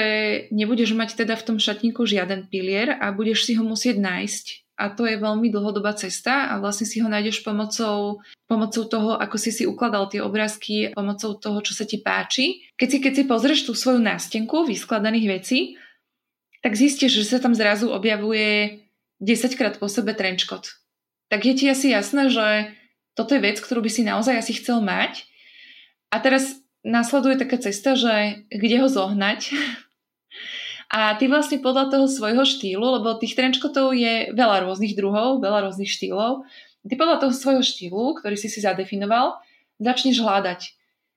nebudeš mať teda v tom šatníku žiaden pilier a budeš si ho musieť nájsť. A to je veľmi dlhodobá cesta a vlastne si ho nájdeš pomocou, pomocou toho, ako si si ukladal tie obrázky, pomocou toho, čo sa ti páči. Keď si, keď si pozrieš tú svoju nástenku vyskladaných vecí, tak zistíš, že sa tam zrazu objavuje 10 krát po sebe trenčkot. Tak je ti asi jasné, že toto je vec, ktorú by si naozaj asi chcel mať. A teraz nasleduje taká cesta, že kde ho zohnať. A ty vlastne podľa toho svojho štýlu, lebo tých trenčkotov je veľa rôznych druhov, veľa rôznych štýlov, ty podľa toho svojho štýlu, ktorý si si zadefinoval, začneš hľadať.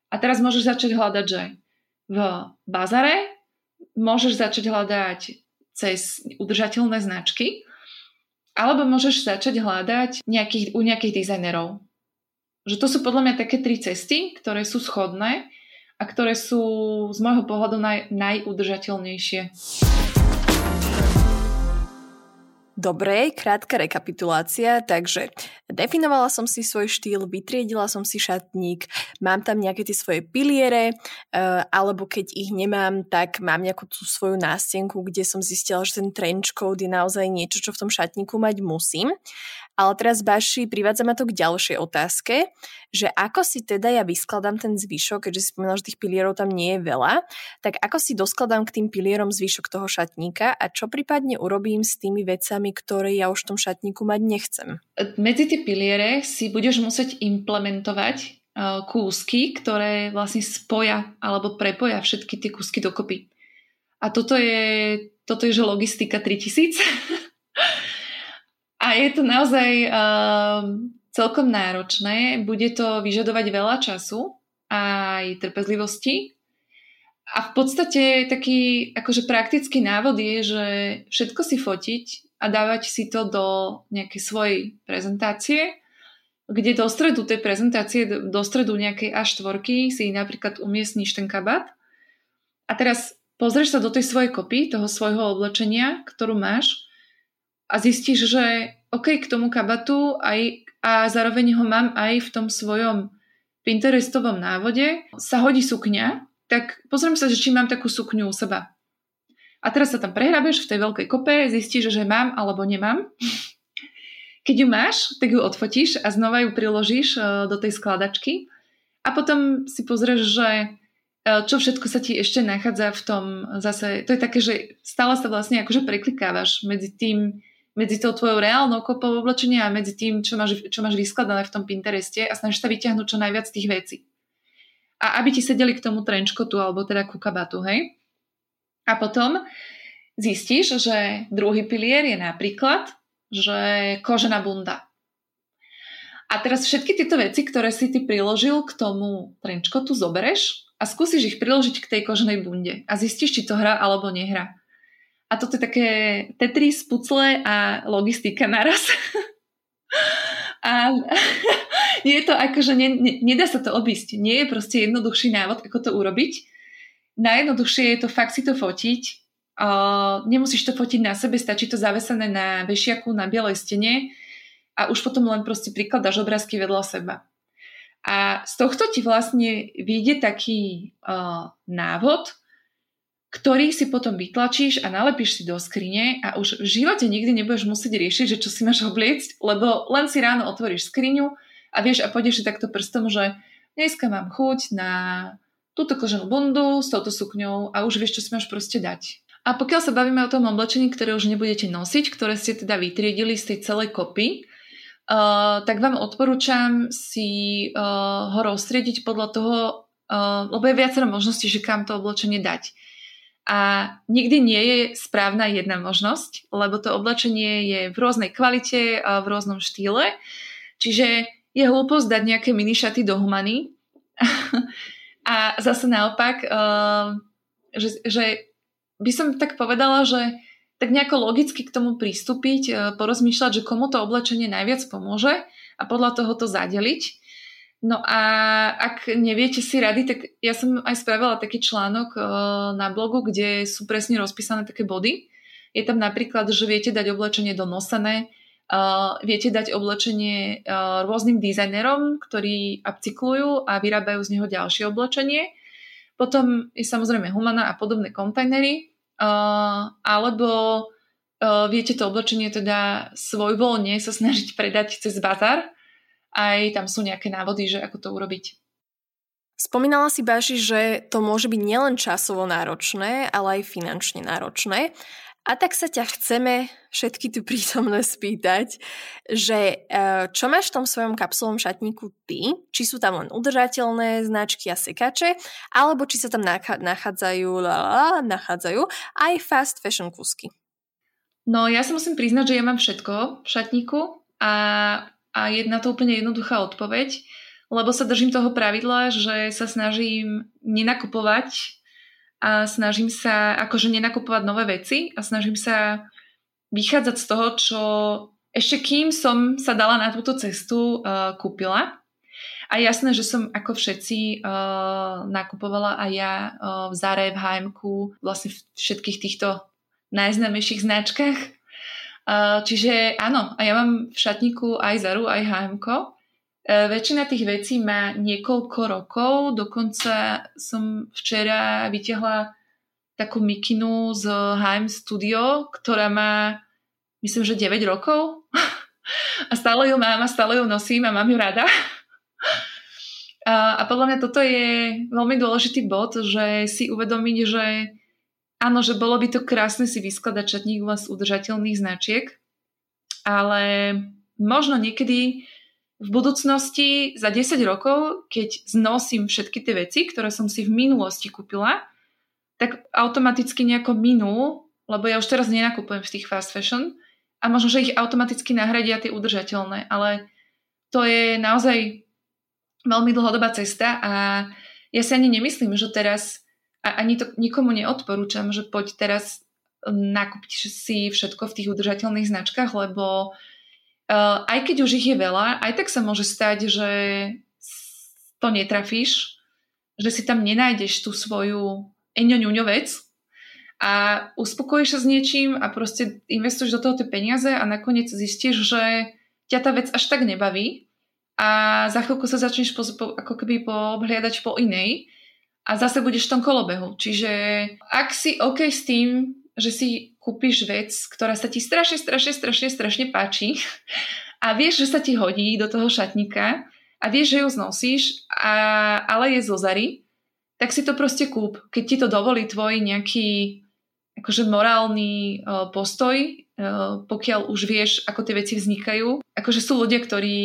A teraz môžeš začať hľadať, že v bazare môžeš začať hľadať cez udržateľné značky, alebo môžeš začať hľadať nejakých, u nejakých dizajnerov. Že to sú podľa mňa také tri cesty, ktoré sú schodné a ktoré sú z môjho pohľadu naj, najudržateľnejšie. Dobre, krátka rekapitulácia, takže definovala som si svoj štýl, vytriedila som si šatník, mám tam nejaké tie svoje piliere, uh, alebo keď ich nemám, tak mám nejakú tú svoju nástenku, kde som zistila, že ten trench code je naozaj niečo, čo v tom šatníku mať musím. Ale teraz, Baši, privádza ma to k ďalšej otázke, že ako si teda ja vyskladám ten zvyšok, keďže si spomínala, že tých pilierov tam nie je veľa, tak ako si doskladám k tým pilierom zvyšok toho šatníka a čo prípadne urobím s tými vecami, ktoré ja už v tom šatníku mať nechcem? Medzi tie piliere si budeš musieť implementovať e, kúsky, ktoré vlastne spoja alebo prepoja všetky tie kúsky dokopy. A toto je, toto je že logistika 3000. A je to naozaj uh, celkom náročné. Bude to vyžadovať veľa času aj trpezlivosti. A v podstate taký akože praktický návod je, že všetko si fotiť a dávať si to do nejakej svojej prezentácie, kde do stredu tej prezentácie, do stredu nejakej A4 si napríklad umiestníš ten kabát a teraz pozrieš sa do tej svojej kopy, toho svojho oblečenia, ktorú máš a zistíš, že OK, k tomu kabatu aj, a zároveň ho mám aj v tom svojom Pinterestovom návode, sa hodí sukňa, tak pozriem sa, že či mám takú sukňu u seba. A teraz sa tam prehrabeš v tej veľkej kope, zistíš, že mám alebo nemám. Keď ju máš, tak ju odfotíš a znova ju priložíš e, do tej skladačky a potom si pozrieš, že e, čo všetko sa ti ešte nachádza v tom zase, to je také, že stále sa vlastne akože preklikávaš medzi tým, medzi tou tvojou reálnou kopou oblečenia a medzi tým, čo máš, čo máš vyskladané v tom Pintereste a snažíš sa vyťahnuť čo najviac tých vecí. A aby ti sedeli k tomu trenčkotu alebo teda ku kabatu, hej? A potom zistíš, že druhý pilier je napríklad, že kožená bunda. A teraz všetky tieto veci, ktoré si ty priložil k tomu trenčkotu, zobereš a skúsiš ich priložiť k tej koženej bunde a zistíš, či to hrá alebo nehrá. A toto je také Tetris, pucle a logistika naraz. a nie je to ako, že ne, ne, nedá sa to obísť. Nie je proste jednoduchší návod, ako to urobiť. Najjednoduchšie je to fakt si to fotiť. Uh, nemusíš to fotiť na sebe, stačí to zavesené na vešiaku, na bielej stene a už potom len proste prikladáš obrázky vedľa seba. A z tohto ti vlastne vyjde taký uh, návod, ktorý si potom vytlačíš a nalepíš si do skrine a už v živote nikdy nebudeš musieť riešiť, že čo si máš obliecť, lebo len si ráno otvoríš skriňu a vieš a pôjdeš si takto prstom, že dneska mám chuť na túto koženú bundu s touto sukňou a už vieš, čo si máš proste dať. A pokiaľ sa bavíme o tom oblečení, ktoré už nebudete nosiť, ktoré ste teda vytriedili z tej celej kopy, uh, tak vám odporúčam si uh, ho roztriediť podľa toho, uh, lebo je viacero možností, že kam to oblečenie dať. A nikdy nie je správna jedna možnosť, lebo to oblečenie je v rôznej kvalite a v rôznom štýle. Čiže je hlúposť dať nejaké minišaty do humany. a zase naopak, uh, že, že by som tak povedala, že tak nejako logicky k tomu pristúpiť, uh, porozmýšľať, že komu to oblečenie najviac pomôže a podľa toho to zadeliť. No a ak neviete si rady, tak ja som aj spravila taký článok uh, na blogu, kde sú presne rozpísané také body. Je tam napríklad, že viete dať oblečenie do nosené, uh, viete dať oblečenie uh, rôznym dizajnerom, ktorí upcyklujú a vyrábajú z neho ďalšie oblečenie. Potom je samozrejme humana a podobné kontajnery, alebo viete to oblečenie teda svojvoľne sa snažiť predať cez bazar, aj tam sú nejaké návody, že ako to urobiť. Spomínala si, Baši, že to môže byť nielen časovo náročné, ale aj finančne náročné. A tak sa ťa chceme všetky tu prítomné spýtať, že e, čo máš v tom svojom kapsulovom šatníku ty? Či sú tam len udržateľné značky a sekače, alebo či sa tam nachádzajú, nachádzajú aj fast fashion kusky? No ja sa musím priznať, že ja mám všetko v šatníku a a je na to úplne jednoduchá odpoveď, lebo sa držím toho pravidla, že sa snažím nenakupovať a snažím sa akože nenakupovať nové veci a snažím sa vychádzať z toho, čo ešte kým som sa dala na túto cestu uh, kúpila. A jasné, že som ako všetci uh, nakupovala aj ja uh, v Zare, v hm vlastne v všetkých týchto najznámejších značkách. Čiže áno, a ja mám v šatníku aj Zaru, aj hm Väčšina tých vecí má niekoľko rokov, dokonca som včera vytiahla takú mikinu z HM Studio, ktorá má, myslím, že 9 rokov. a stále ju mám a stále ju nosím a mám ju rada. a podľa mňa toto je veľmi dôležitý bod, že si uvedomiť, že Áno, že bolo by to krásne si vyskladať čatník z udržateľných značiek, ale možno niekedy v budúcnosti za 10 rokov, keď znosím všetky tie veci, ktoré som si v minulosti kúpila, tak automaticky nejako minú, lebo ja už teraz nenakupujem v tých fast fashion a možno, že ich automaticky nahradia tie udržateľné, ale to je naozaj veľmi dlhodobá cesta a ja si ani nemyslím, že teraz a ani to nikomu neodporúčam, že poď teraz nakúpiť si všetko v tých udržateľných značkách, lebo uh, aj keď už ich je veľa, aj tak sa môže stať, že to netrafíš, že si tam nenájdeš tú svoju eňoňuňo vec a uspokojíš sa s niečím a proste investuješ do toho tie peniaze a nakoniec zistíš, že ťa tá vec až tak nebaví a za chvíľku sa začneš po, po, ako keby poobhliadať po inej a zase budeš v tom kolobehu. Čiže ak si OK s tým, že si kúpiš vec, ktorá sa ti strašne, strašne, strašne, strašne páči a vieš, že sa ti hodí do toho šatníka a vieš, že ju znosíš, a, ale je zo zary, tak si to proste kúp. Keď ti to dovolí tvoj nejaký akože morálny uh, postoj, uh, pokiaľ už vieš, ako tie veci vznikajú. Akože sú ľudia, ktorí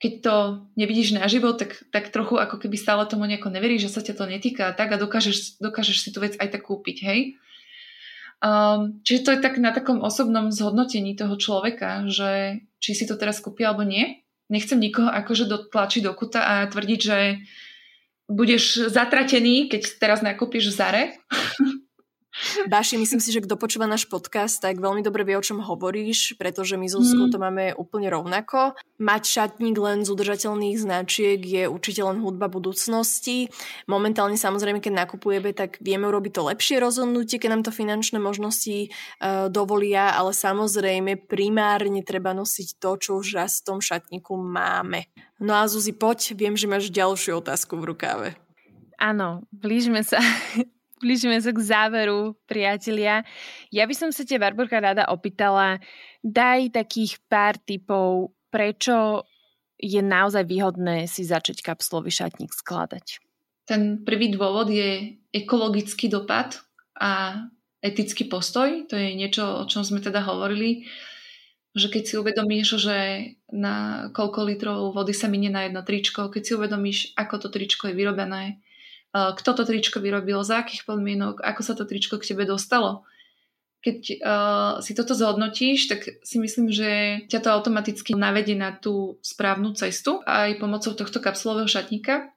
keď to nevidíš naživo, tak, tak trochu ako keby stále tomu nejako neveríš, že sa ťa to netýka a tak a dokážeš, dokážeš si tú vec aj tak kúpiť, hej. Um, čiže to je tak na takom osobnom zhodnotení toho človeka, že či si to teraz kúpi alebo nie. Nechcem nikoho akože dotlačiť do kuta a tvrdiť, že budeš zatratený, keď teraz nakúpiš v Zare. Báši, myslím si, že kto počúva náš podcast, tak veľmi dobre vie, o čom hovoríš, pretože my z mm. to máme úplne rovnako. Mať šatník len z udržateľných značiek je určite len hudba budúcnosti. Momentálne samozrejme, keď nakupujeme, tak vieme urobiť to lepšie rozhodnutie, keď nám to finančné možnosti uh, dovolia, ale samozrejme primárne treba nosiť to, čo už raz v tom šatníku máme. No a Zuzi, poď, viem, že máš ďalšiu otázku v rukáve. Áno, blížime sa blížime sa k záveru, priatelia. Ja by som sa ťa, Barborka, rada opýtala, daj takých pár typov, prečo je naozaj výhodné si začať kapsulový šatník skladať. Ten prvý dôvod je ekologický dopad a etický postoj. To je niečo, o čom sme teda hovorili, že keď si uvedomíš, že na koľko litrov vody sa minie na jedno tričko, keď si uvedomíš, ako to tričko je vyrobené, kto to tričko vyrobil, za akých podmienok, ako sa to tričko k tebe dostalo. Keď uh, si toto zhodnotíš, tak si myslím, že ťa to automaticky navedie na tú správnu cestu aj pomocou tohto kapsulového šatníka.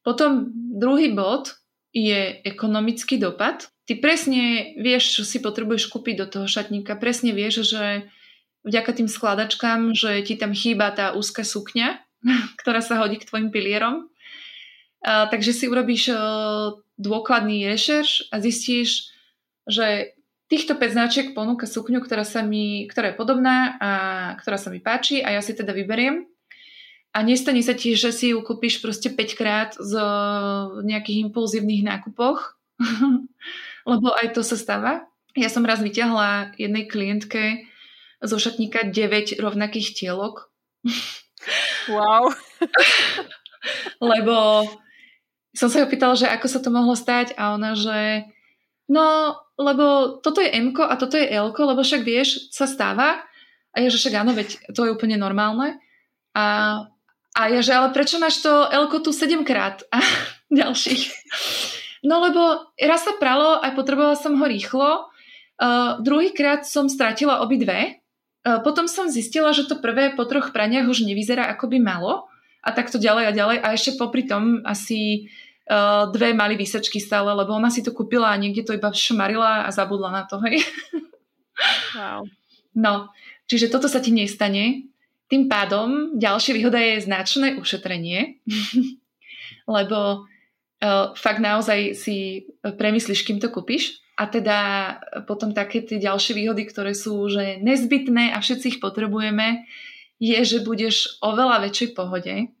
Potom druhý bod je ekonomický dopad. Ty presne vieš, čo si potrebuješ kúpiť do toho šatníka. Presne vieš, že vďaka tým skladačkám, že ti tam chýba tá úzka sukňa, ktorá sa hodí k tvojim pilierom. A, takže si urobíš o, dôkladný rešerš a zistíš, že týchto 5 značiek ponúka sukňu, ktorá, sa mi, ktorá je podobná a ktorá sa mi páči a ja si teda vyberiem. A nestane sa ti, že si ju kúpiš proste 5 krát z nejakých impulzívnych nákupoch, lebo aj to sa stáva. Ja som raz vyťahla jednej klientke zo šatníka 9 rovnakých tielok. Wow. lebo som sa ju pýtala, že ako sa to mohlo stať a ona, že no, lebo toto je M a toto je L, lebo však vieš, sa stáva. A ja, že však áno, veď to je úplne normálne. A, a ja, že ale prečo máš to L tu 7 krát a ďalších? No lebo raz sa pralo a potrebovala som ho rýchlo. Uh, druhýkrát som stratila obidve. Uh, potom som zistila, že to prvé po troch praniach už nevyzerá ako by malo. A takto ďalej a ďalej. A ešte popri tom asi uh, dve mali výsačky stále, lebo ona si to kúpila a niekde to iba šmarila a zabudla na to, hej. Wow. No, čiže toto sa ti nestane. Tým pádom ďalšia výhoda je značné ušetrenie, lebo uh, fakt naozaj si premyslíš, kým to kúpiš. A teda potom také tie ďalšie výhody, ktoré sú že nezbytné a všetci ich potrebujeme, je, že budeš oveľa väčšej pohode,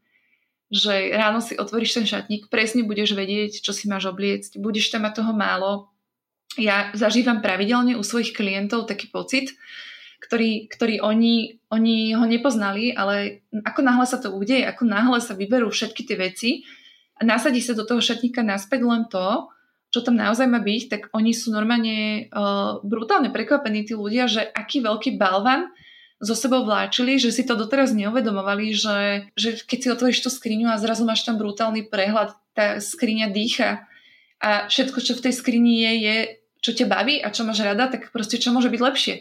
že ráno si otvoríš ten šatník, presne budeš vedieť, čo si máš obliecť, budeš tam mať toho málo. Ja zažívam pravidelne u svojich klientov taký pocit, ktorý, ktorý oni, oni ho nepoznali, ale ako náhle sa to udeje, ako náhle sa vyberú všetky tie veci a nasadí sa do toho šatníka naspäť len to, čo tam naozaj má byť, tak oni sú normálne uh, brutálne prekvapení tí ľudia, že aký veľký balvan so sebou vláčili, že si to doteraz neuvedomovali, že, že keď si otvoríš tú skriňu a zrazu máš tam brutálny prehľad, tá skriňa dýcha a všetko, čo v tej skrini je, je čo ťa baví a čo máš rada, tak proste čo môže byť lepšie.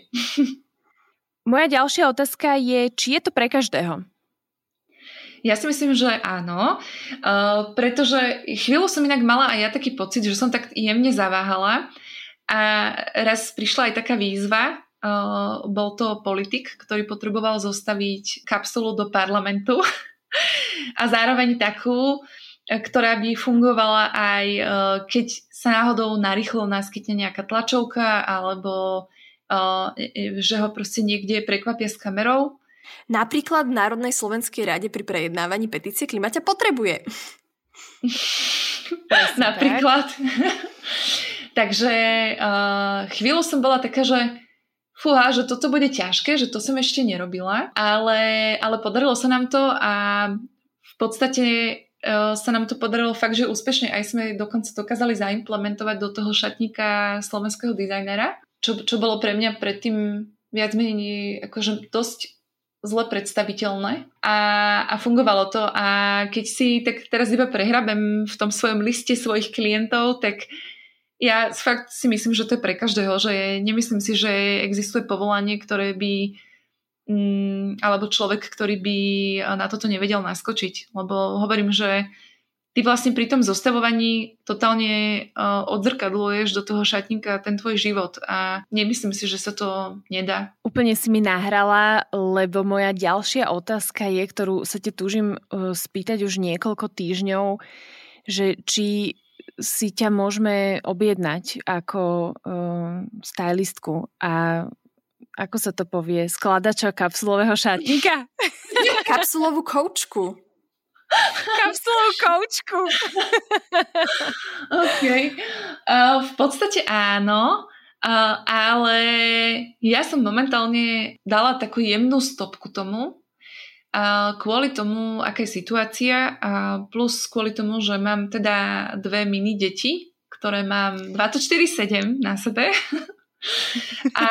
Moja ďalšia otázka je, či je to pre každého? Ja si myslím, že áno, uh, pretože chvíľu som inak mala aj ja taký pocit, že som tak jemne zaváhala a raz prišla aj taká výzva, Uh, bol to politik, ktorý potreboval zostaviť kapsulu do parlamentu a zároveň takú, ktorá by fungovala aj uh, keď sa náhodou narýchlo naskytne nejaká tlačovka alebo uh, že ho proste niekde prekvapia s kamerou. Napríklad v Národnej slovenskej rade pri prejednávaní petície klimaťa potrebuje. Napríklad. Takže uh, chvíľu som bola taká, že fúha, že toto bude ťažké, že to som ešte nerobila, ale, ale podarilo sa nám to a v podstate uh, sa nám to podarilo fakt, že úspešne. Aj sme dokonca dokázali zaimplementovať do toho šatníka slovenského dizajnera, čo, čo bolo pre mňa predtým viac menej akože dosť zle predstaviteľné a, a fungovalo to. A keď si tak teraz iba prehrabem v tom svojom liste svojich klientov, tak uh, ja fakt si myslím, že to je pre každého, že nemyslím si, že existuje povolanie, ktoré by mm, alebo človek, ktorý by na toto nevedel naskočiť. Lebo hovorím, že ty vlastne pri tom zostavovaní totálne uh, odzrkadluješ do toho šatníka ten tvoj život a nemyslím si, že sa to nedá. Úplne si mi nahrala, lebo moja ďalšia otázka je, ktorú sa te túžim uh, spýtať už niekoľko týždňov, že či si ťa môžeme objednať ako uh, stylistku a ako sa to povie, skladača kapsulového šatníka? Kapsulovú koučku. Kapsulovú koučku. OK. Uh, v podstate áno, uh, ale ja som momentálne dala takú jemnú stopku tomu, kvôli tomu, aká je situácia a plus kvôli tomu, že mám teda dve mini deti, ktoré mám 24-7 na sebe. a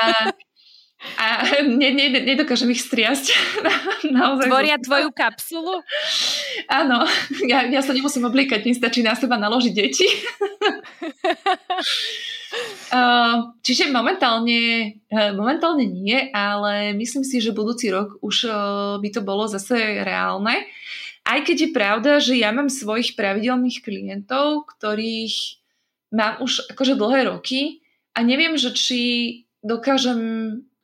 A ne, ne, nedokážem ich striasť. Naozaj Tvoria zo... tvoju kapsulu? Áno, ja, ja sa nemusím oblíkať, mi stačí na seba naložiť deti. Čiže momentálne, uh, momentálne nie, ale myslím si, že budúci rok už uh, by to bolo zase reálne. Aj keď je pravda, že ja mám svojich pravidelných klientov, ktorých mám už akože dlhé roky a neviem, že či dokážem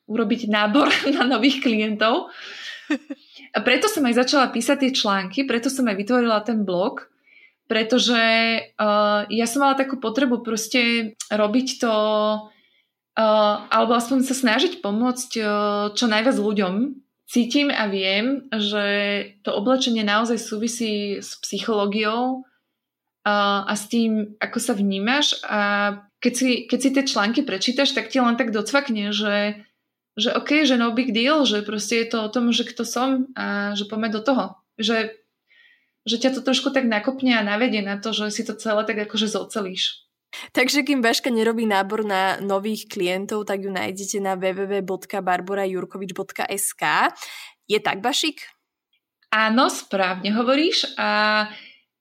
urobiť nábor na nových klientov. A preto som aj začala písať tie články, preto som aj vytvorila ten blog, pretože uh, ja som mala takú potrebu proste robiť to, uh, alebo aspoň sa snažiť pomôcť uh, čo najviac ľuďom. Cítim a viem, že to oblečenie naozaj súvisí s psychológiou uh, a s tým, ako sa vnímaš a keď si, keď si tie články prečítaš, tak ti len tak docvakne, že, že OK, že no big deal, že proste je to o tom, že kto som a že poďme do toho. Že že ťa to trošku tak nakopne a navedie na to, že si to celé tak akože zocelíš. Takže kým Baška nerobí nábor na nových klientov, tak ju nájdete na www.barborajurkovič.sk. Je tak, Bašik? Áno, správne hovoríš. A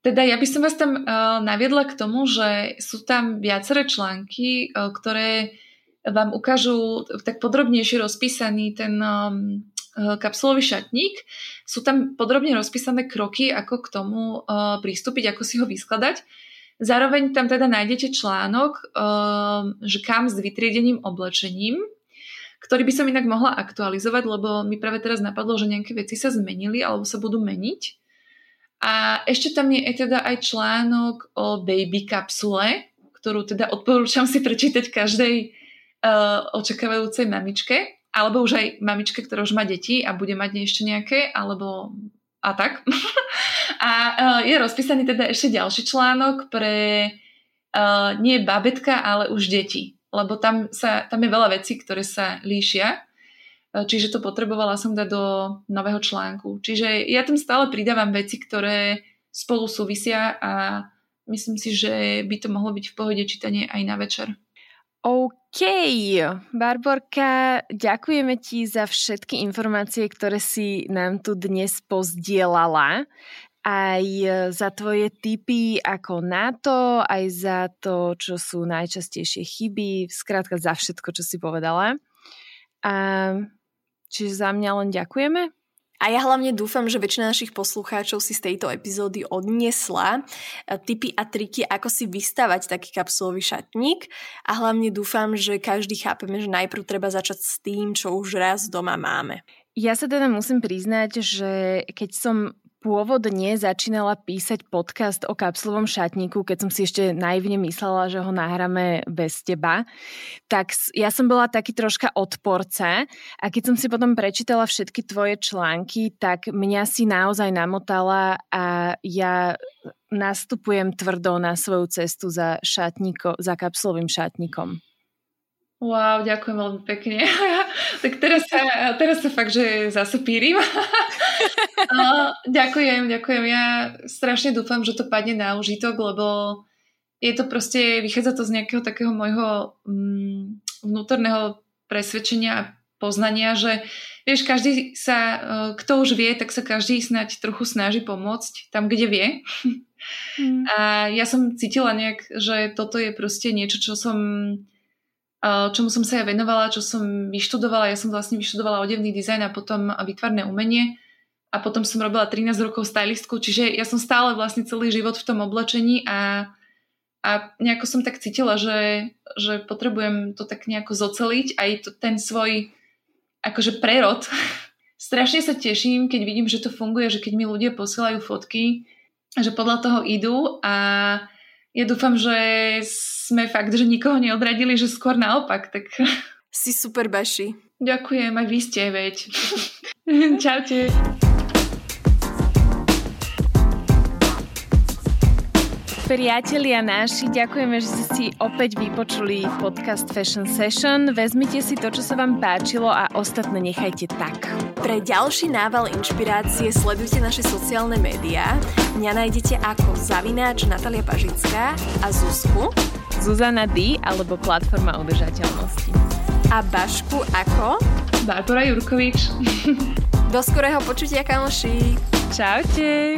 teda ja by som vás tam uh, naviedla k tomu, že sú tam viaceré články, uh, ktoré vám ukážu tak podrobnejšie rozpísaný ten um, Eh, kapsulový šatník. Sú tam podrobne rozpísané kroky, ako k tomu uh, pristúpiť, ako si ho vyskladať. Zároveň tam teda nájdete článok, uh, že kam s vytriedením oblečením, ktorý by som inak mohla aktualizovať, lebo mi práve teraz napadlo, že nejaké veci sa zmenili alebo sa budú meniť. A ešte tam je teda aj článok o baby kapsule, ktorú teda odporúčam si prečítať každej uh, očakávajúcej mamičke alebo už aj mamičke, ktorá už má deti a bude mať ešte nejaké, alebo a tak. a uh, je rozpísaný teda ešte ďalší článok pre uh, nie babetka, ale už deti. Lebo tam, sa, tam je veľa vecí, ktoré sa líšia. Čiže to potrebovala som dať do nového článku. Čiže ja tam stále pridávam veci, ktoré spolu súvisia a myslím si, že by to mohlo byť v pohode čítanie aj na večer. OK, Barborka, ďakujeme ti za všetky informácie, ktoré si nám tu dnes pozdielala aj za tvoje tipy ako na to, aj za to, čo sú najčastejšie chyby, skrátka za všetko, čo si povedala. A, čiže za mňa len ďakujeme. A ja hlavne dúfam, že väčšina našich poslucháčov si z tejto epizódy odniesla e, tipy a triky, ako si vystavať taký kapsulový šatník a hlavne dúfam, že každý chápeme, že najprv treba začať s tým, čo už raz doma máme. Ja sa teda musím priznať, že keď som pôvodne začínala písať podcast o kapsulovom šatníku, keď som si ešte naivne myslela, že ho nahráme bez teba, tak ja som bola taký troška odporca a keď som si potom prečítala všetky tvoje články, tak mňa si naozaj namotala a ja nastupujem tvrdo na svoju cestu za, šatníko, za kapsulovým šatníkom. Wow, ďakujem veľmi pekne. tak teraz sa, teraz sa fakt, že zase pírim. ďakujem, ďakujem. Ja strašne dúfam, že to padne na užitok, lebo je to proste, vychádza to z nejakého takého môjho mm, vnútorného presvedčenia a poznania, že vieš, každý sa, e, kto už vie, tak sa každý snať trochu snaží pomôcť tam, kde vie. Mm. A ja som cítila nejak, že toto je proste niečo, čo som čomu som sa ja venovala, čo som vyštudovala. Ja som vlastne vyštudovala odevný dizajn a potom vytvarné umenie a potom som robila 13 rokov stylistku, čiže ja som stále vlastne celý život v tom oblečení a, a nejako som tak cítila, že, že potrebujem to tak nejako zoceliť aj to, ten svoj akože prerod. Strašne sa teším, keď vidím, že to funguje, že keď mi ľudia posielajú fotky, že podľa toho idú a ja dúfam, že sme fakt, že nikoho neodradili, že skôr naopak. Tak... Si super, Baši. Ďakujem, aj vy ste, veď. Čaute. Priatelia naši, ďakujeme, že ste si opäť vypočuli podcast Fashion Session. Vezmite si to, čo sa vám páčilo a ostatné nechajte tak. Pre ďalší nával inšpirácie sledujte naše sociálne médiá. Mňa nájdete ako Zavináč Natalia Pažická a Zuzku Zuzana D alebo Platforma udržateľnosti. A Bašku ako? Barbara Jurkovič. Do skorého počutia, kamoši. Čaute.